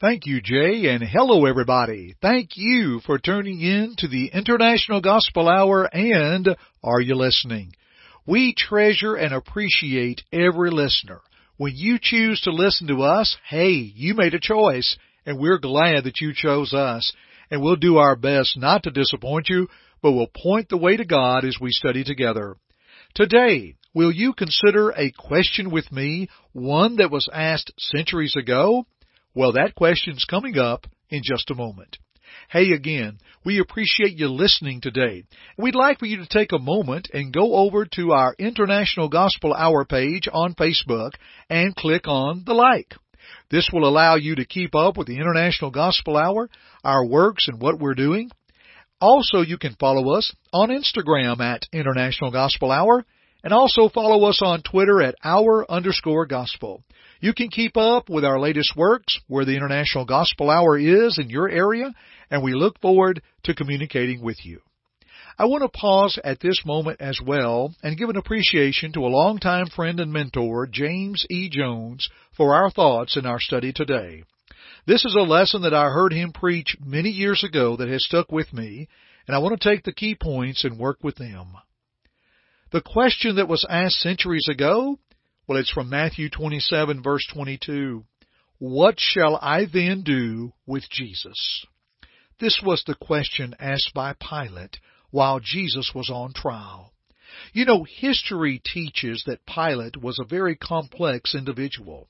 Thank you, Jay, and hello, everybody. Thank you for tuning in to the International Gospel Hour and Are You Listening? We treasure and appreciate every listener. When you choose to listen to us, hey, you made a choice, and we're glad that you chose us. And we'll do our best not to disappoint you, but we'll point the way to God as we study together. Today, will you consider a question with me, one that was asked centuries ago? Well, that question's coming up in just a moment. Hey again, we appreciate you listening today. We'd like for you to take a moment and go over to our International Gospel Hour page on Facebook and click on the like. This will allow you to keep up with the International Gospel Hour, our works and what we're doing. Also, you can follow us on Instagram at International Gospel Hour and also follow us on Twitter at hour underscore gospel. You can keep up with our latest works, where the International Gospel Hour is in your area, and we look forward to communicating with you. I want to pause at this moment as well and give an appreciation to a longtime friend and mentor, James E. Jones, for our thoughts in our study today. This is a lesson that I heard him preach many years ago that has stuck with me, and I want to take the key points and work with them. The question that was asked centuries ago well, it's from Matthew 27 verse 22. What shall I then do with Jesus? This was the question asked by Pilate while Jesus was on trial. You know, history teaches that Pilate was a very complex individual,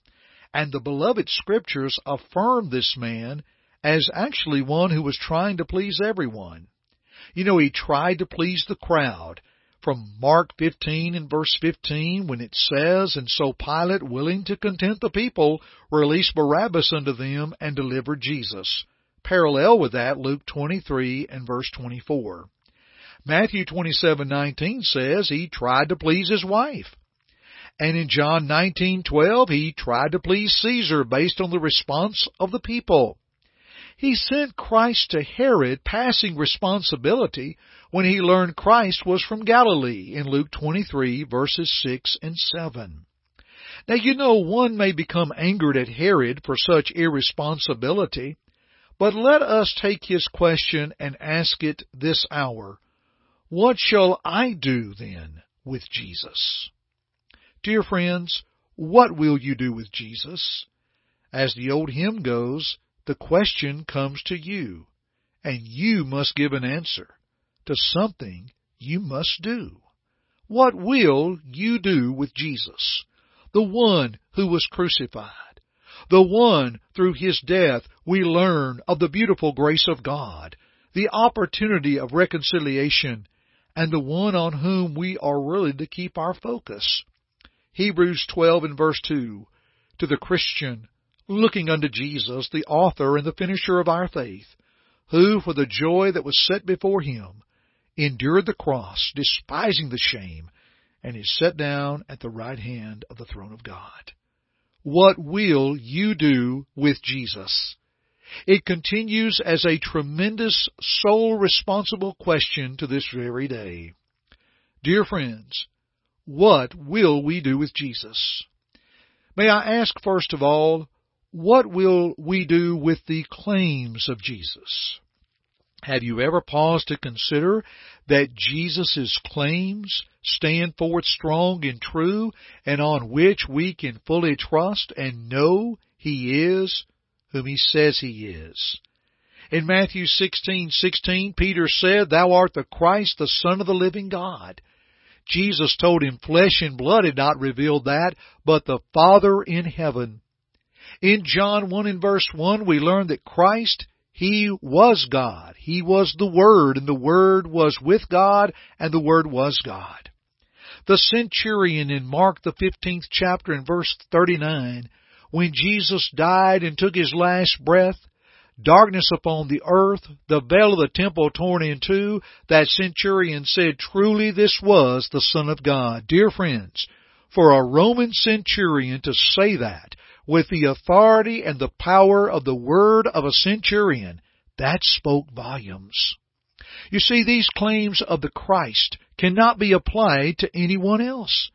and the beloved scriptures affirm this man as actually one who was trying to please everyone. You know, he tried to please the crowd, from Mark 15 and verse 15 when it says, And so Pilate, willing to content the people, released Barabbas unto them and delivered Jesus. Parallel with that, Luke 23 and verse 24. Matthew 27:19 says he tried to please his wife. And in John 19:12 he tried to please Caesar based on the response of the people. He sent Christ to Herod passing responsibility when he learned Christ was from Galilee in Luke 23 verses 6 and 7. Now you know one may become angered at Herod for such irresponsibility, but let us take his question and ask it this hour. What shall I do then with Jesus? Dear friends, what will you do with Jesus? As the old hymn goes, the question comes to you, and you must give an answer to something you must do. What will you do with Jesus, the one who was crucified, the one through his death we learn of the beautiful grace of God, the opportunity of reconciliation, and the one on whom we are really to keep our focus? Hebrews 12 and verse 2, to the Christian, looking unto Jesus, the author and the finisher of our faith, who for the joy that was set before him endured the cross, despising the shame, and is set down at the right hand of the throne of God. What will you do with Jesus? It continues as a tremendous soul responsible question to this very day. Dear friends, what will we do with Jesus? May I ask first of all, what will we do with the claims of Jesus? Have you ever paused to consider that Jesus' claims stand forth strong and true and on which we can fully trust and know He is whom He says He is? In Matthew 16:16, Peter said, Thou art the Christ, the Son of the living God. Jesus told him, Flesh and blood had not revealed that, but the Father in heaven. In John 1 and verse 1, we learn that Christ, He was God. He was the Word, and the Word was with God, and the Word was God. The centurion in Mark the 15th chapter in verse 39, when Jesus died and took his last breath, darkness upon the earth, the veil of the temple torn in two, that centurion said, truly this was the Son of God. Dear friends, for a Roman centurion to say that with the authority and the power of the word of a centurion, that spoke volumes. You see, these claims of the Christ cannot be applied to anyone else.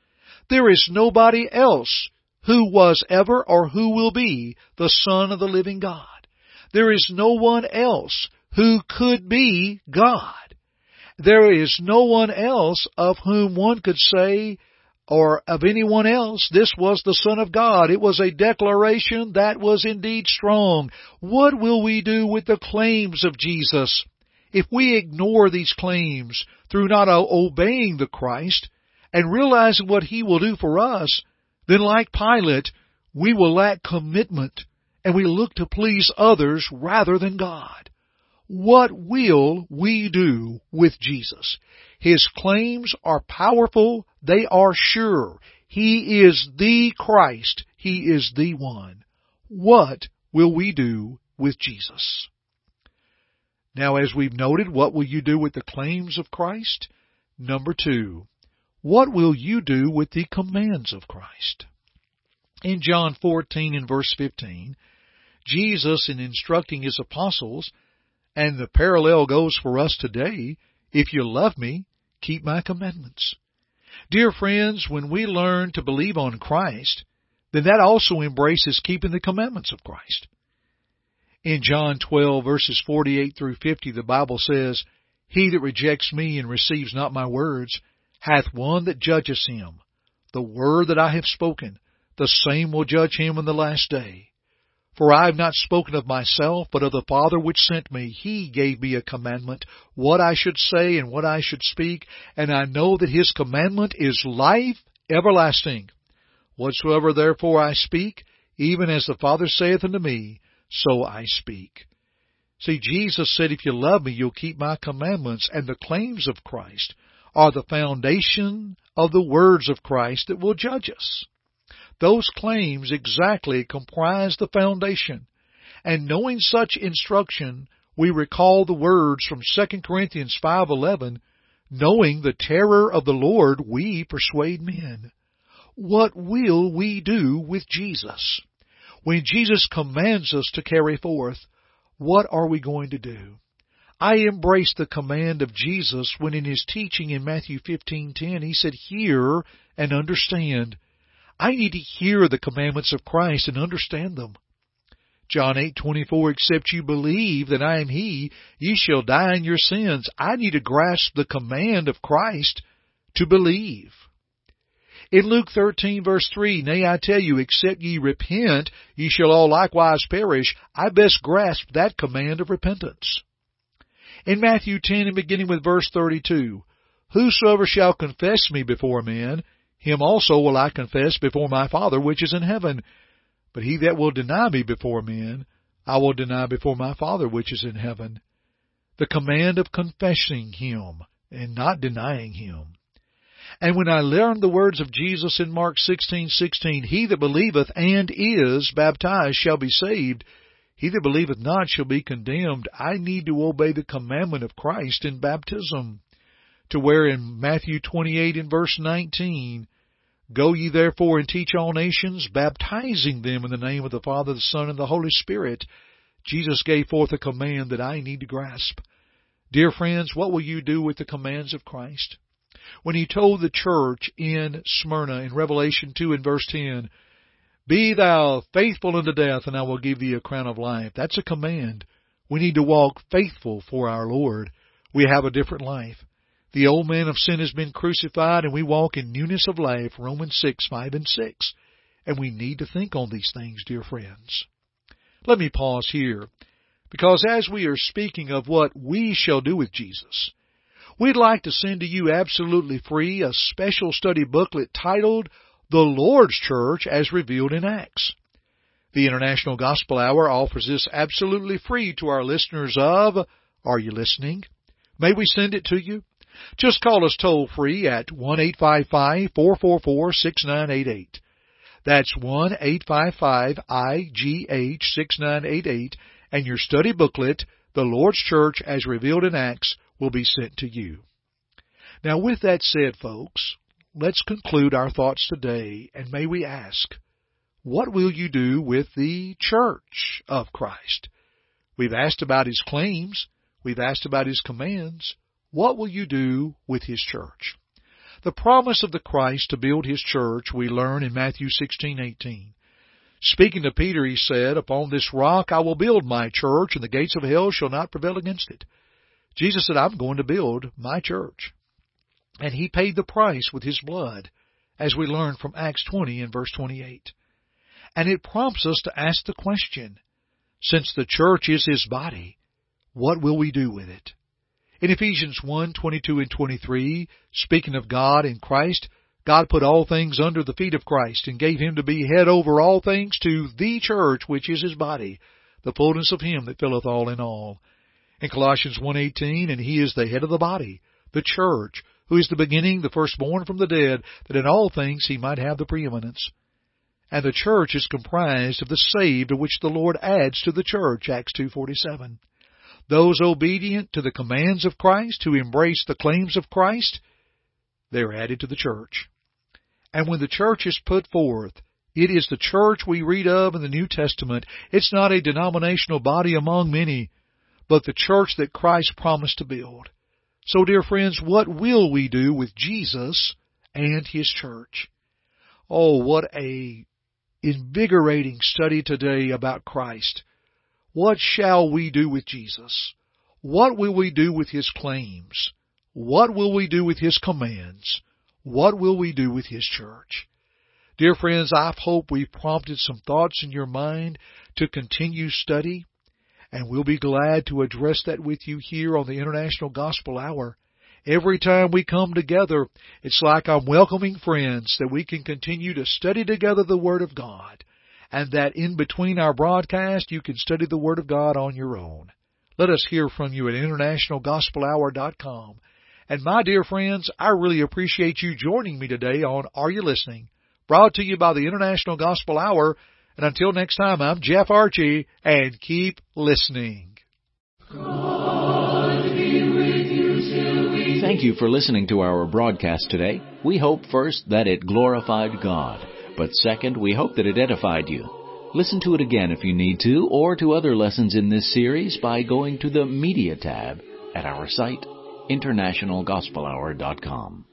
There is nobody else who was ever or who will be the Son of the living God. There is no one else who could be God. There is no one else of whom one could say, or of anyone else, this was the Son of God. It was a declaration that was indeed strong. What will we do with the claims of Jesus? If we ignore these claims through not obeying the Christ and realizing what He will do for us, then like Pilate, we will lack commitment and we look to please others rather than God. What will we do with Jesus? His claims are powerful. They are sure. He is the Christ. He is the one. What will we do with Jesus? Now, as we've noted, what will you do with the claims of Christ? Number two, what will you do with the commands of Christ? In John 14 and verse 15, Jesus, in instructing his apostles, and the parallel goes for us today, if you love me, keep my commandments. Dear friends, when we learn to believe on Christ, then that also embraces keeping the commandments of Christ. In John 12 verses 48 through 50, the Bible says, He that rejects me and receives not my words hath one that judges him. The word that I have spoken, the same will judge him in the last day. For I have not spoken of myself, but of the Father which sent me. He gave me a commandment, what I should say and what I should speak, and I know that His commandment is life everlasting. Whatsoever therefore I speak, even as the Father saith unto me, so I speak. See, Jesus said, if you love me, you'll keep my commandments, and the claims of Christ are the foundation of the words of Christ that will judge us. Those claims exactly comprise the foundation. And knowing such instruction, we recall the words from 2 Corinthians 5:11, knowing the terror of the Lord, we persuade men. What will we do with Jesus? When Jesus commands us to carry forth, what are we going to do? I embrace the command of Jesus when in his teaching in Matthew 15:10 he said, "Hear and understand." I need to hear the commandments of Christ and understand them. John 8:24 except you believe that I am he ye shall die in your sins. I need to grasp the command of Christ to believe. In Luke 13 verse 3, Nay I tell you, except ye repent, ye shall all likewise perish. I best grasp that command of repentance. In Matthew 10 and beginning with verse 32, Whosoever shall confess me before men, him also will I confess before my Father which is in heaven. But he that will deny me before men, I will deny before my Father which is in heaven. The command of confessing him and not denying him. And when I learned the words of Jesus in Mark 16:16, he that believeth and is baptized shall be saved. He that believeth not shall be condemned. I need to obey the commandment of Christ in baptism. To where in Matthew 28 and verse 19, Go ye therefore and teach all nations, baptizing them in the name of the Father, the Son, and the Holy Spirit. Jesus gave forth a command that I need to grasp. Dear friends, what will you do with the commands of Christ? When he told the church in Smyrna in Revelation 2 and verse 10, Be thou faithful unto death, and I will give thee a crown of life. That's a command. We need to walk faithful for our Lord. We have a different life. The old man of sin has been crucified and we walk in newness of life, Romans 6, 5 and 6. And we need to think on these things, dear friends. Let me pause here, because as we are speaking of what we shall do with Jesus, we'd like to send to you absolutely free a special study booklet titled The Lord's Church as Revealed in Acts. The International Gospel Hour offers this absolutely free to our listeners of Are You Listening? May we send it to you? Just call us toll free at 1-855-444-6988. That's 1-855-IGH-6988 and your study booklet, The Lord's Church as Revealed in Acts, will be sent to you. Now with that said, folks, let's conclude our thoughts today and may we ask, what will you do with the church of Christ? We've asked about his claims. We've asked about his commands. What will you do with his church? The promise of the Christ to build his church we learn in Matthew 16:18. Speaking to Peter, he said, Upon this rock I will build my church, and the gates of hell shall not prevail against it. Jesus said, I'm going to build my church. And he paid the price with his blood, as we learn from Acts 20 and verse 28. And it prompts us to ask the question, since the church is his body, what will we do with it? In Ephesians 1, 22 and 23, speaking of God in Christ, God put all things under the feet of Christ and gave him to be head over all things to the church, which is his body, the fullness of him that filleth all in all. In Colossians 1.18, and he is the head of the body, the church, who is the beginning, the firstborn from the dead, that in all things he might have the preeminence. And the church is comprised of the saved, which the Lord adds to the church, Acts 2.47. Those obedient to the commands of Christ, who embrace the claims of Christ, they are added to the church. And when the church is put forth, it is the church we read of in the New Testament. It's not a denominational body among many, but the church that Christ promised to build. So dear friends, what will we do with Jesus and His church? Oh, what a invigorating study today about Christ. What shall we do with Jesus? What will we do with His claims? What will we do with His commands? What will we do with His church? Dear friends, I hope we've prompted some thoughts in your mind to continue study, and we'll be glad to address that with you here on the International Gospel Hour. Every time we come together, it's like I'm welcoming friends that we can continue to study together the Word of God, and that in between our broadcast you can study the Word of God on your own. Let us hear from you at internationalgospelhour.com and my dear friends, I really appreciate you joining me today on Are You Listening? Brought to you by the International Gospel Hour. And until next time, I'm Jeff Archie, and keep listening. Thank you for listening to our broadcast today. We hope first that it glorified God, but second, we hope that it edified you. Listen to it again if you need to, or to other lessons in this series by going to the Media tab at our site internationalgospelhour.com.